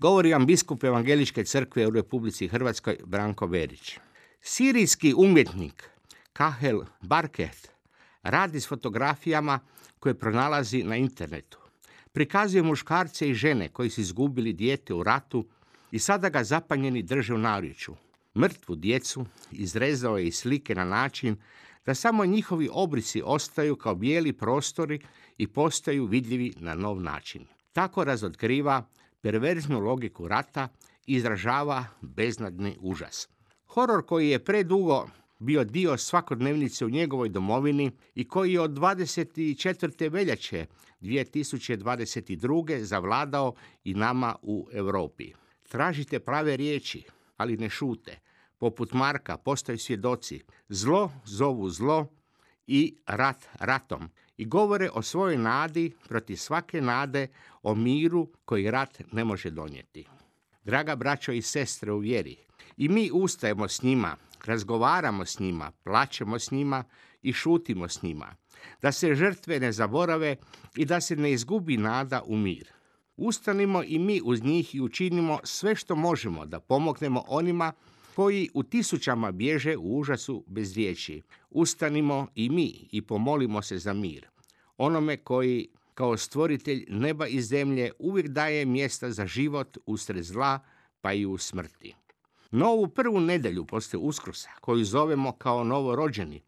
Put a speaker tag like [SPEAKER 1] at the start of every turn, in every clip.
[SPEAKER 1] Govori vam biskup Evangeličke crkve u Republici Hrvatskoj Branko Berić. Sirijski umjetnik Kahel Barket radi s fotografijama koje pronalazi na internetu. Prikazuje muškarce i žene koji su izgubili dijete u ratu i sada ga zapanjeni drže u narječu. Mrtvu djecu izrezao je i slike na način da samo njihovi obrisi ostaju kao bijeli prostori i postaju vidljivi na nov način. Tako razotkriva perverznu logiku rata izražava beznadni užas. Horor koji je predugo bio dio svakodnevnice u njegovoj domovini i koji je od 24. veljače 2022. zavladao i nama u Europi. Tražite prave riječi, ali ne šute. Poput Marka postaju svjedoci. Zlo zovu zlo i rat ratom. I govore o svojoj nadi protiv svake nade o miru koji rat ne može donijeti. Draga braćo i sestre u vjeri, i mi ustajemo s njima, razgovaramo s njima, plaćemo s njima i šutimo s njima. Da se žrtve ne zaborave i da se ne izgubi nada u mir. Ustanimo i mi uz njih i učinimo sve što možemo da pomognemo onima koji u tisućama bježe u užasu bez riječi. Ustanimo i mi i pomolimo se za mir. Onome koji kao stvoritelj neba i zemlje uvijek daje mjesta za život usred zla pa i u smrti. Novu prvu nedjelju poslije uskrusa, koju zovemo kao novorođeni,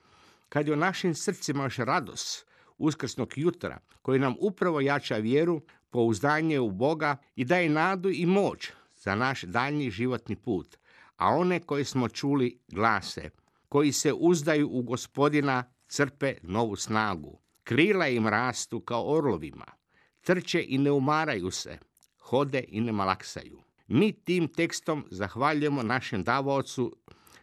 [SPEAKER 1] kad je u našim srcima još radost uskrsnog jutra, koji nam upravo jača vjeru, pouzdanje u Boga i daje nadu i moć za naš daljnji životni put, a one koje smo čuli glase, koji se uzdaju u gospodina, crpe novu snagu. Krila im rastu kao orlovima, trče i ne umaraju se, hode i ne malaksaju. Mi tim tekstom zahvaljujemo našem davocu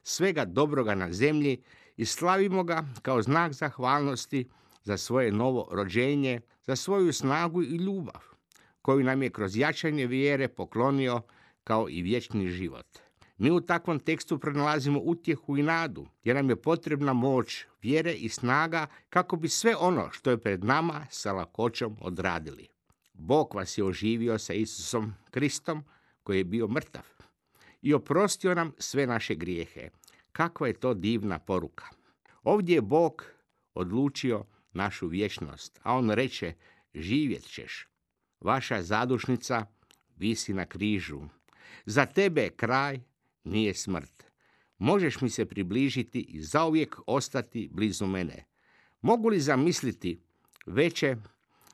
[SPEAKER 1] svega dobroga na zemlji i slavimo ga kao znak zahvalnosti za svoje novo rođenje, za svoju snagu i ljubav, koju nam je kroz jačanje vjere poklonio kao i vječni život. Mi u takvom tekstu pronalazimo utjehu i nadu, jer nam je potrebna moć, vjere i snaga kako bi sve ono što je pred nama sa lakoćom odradili. Bog vas je oživio sa Isusom Kristom koji je bio mrtav i oprostio nam sve naše grijehe. Kakva je to divna poruka. Ovdje je Bog odlučio našu vječnost, a on reče živjet ćeš. Vaša zadušnica visi na križu. Za tebe je kraj nije smrt. Možeš mi se približiti i zauvijek ostati blizu mene. Mogu li zamisliti veće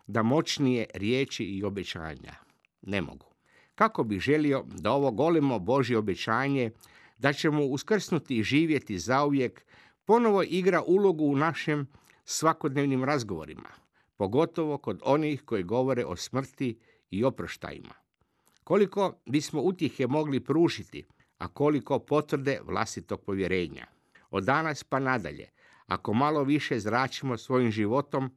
[SPEAKER 1] da moćnije riječi i obećanja? Ne mogu. Kako bih želio da ovo golemo Božje obećanje, da ćemo uskrsnuti i živjeti zauvijek, ponovo igra ulogu u našim svakodnevnim razgovorima, pogotovo kod onih koji govore o smrti i oproštajima. Koliko bismo utjehe mogli pružiti a koliko potvrde vlastitog povjerenja. Od danas pa nadalje, ako malo više zračimo svojim životom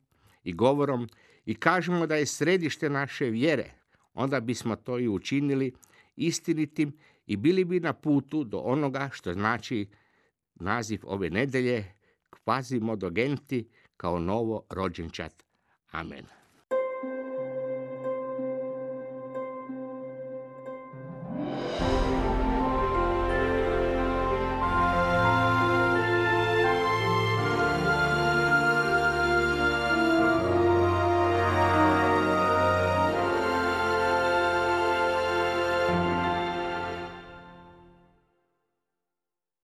[SPEAKER 1] i govorom i kažemo da je središte naše vjere, onda bismo to i učinili istinitim i bili bi na putu do onoga što znači naziv ove nedelje kvazimodogenti kao novo rođenčat. Amen.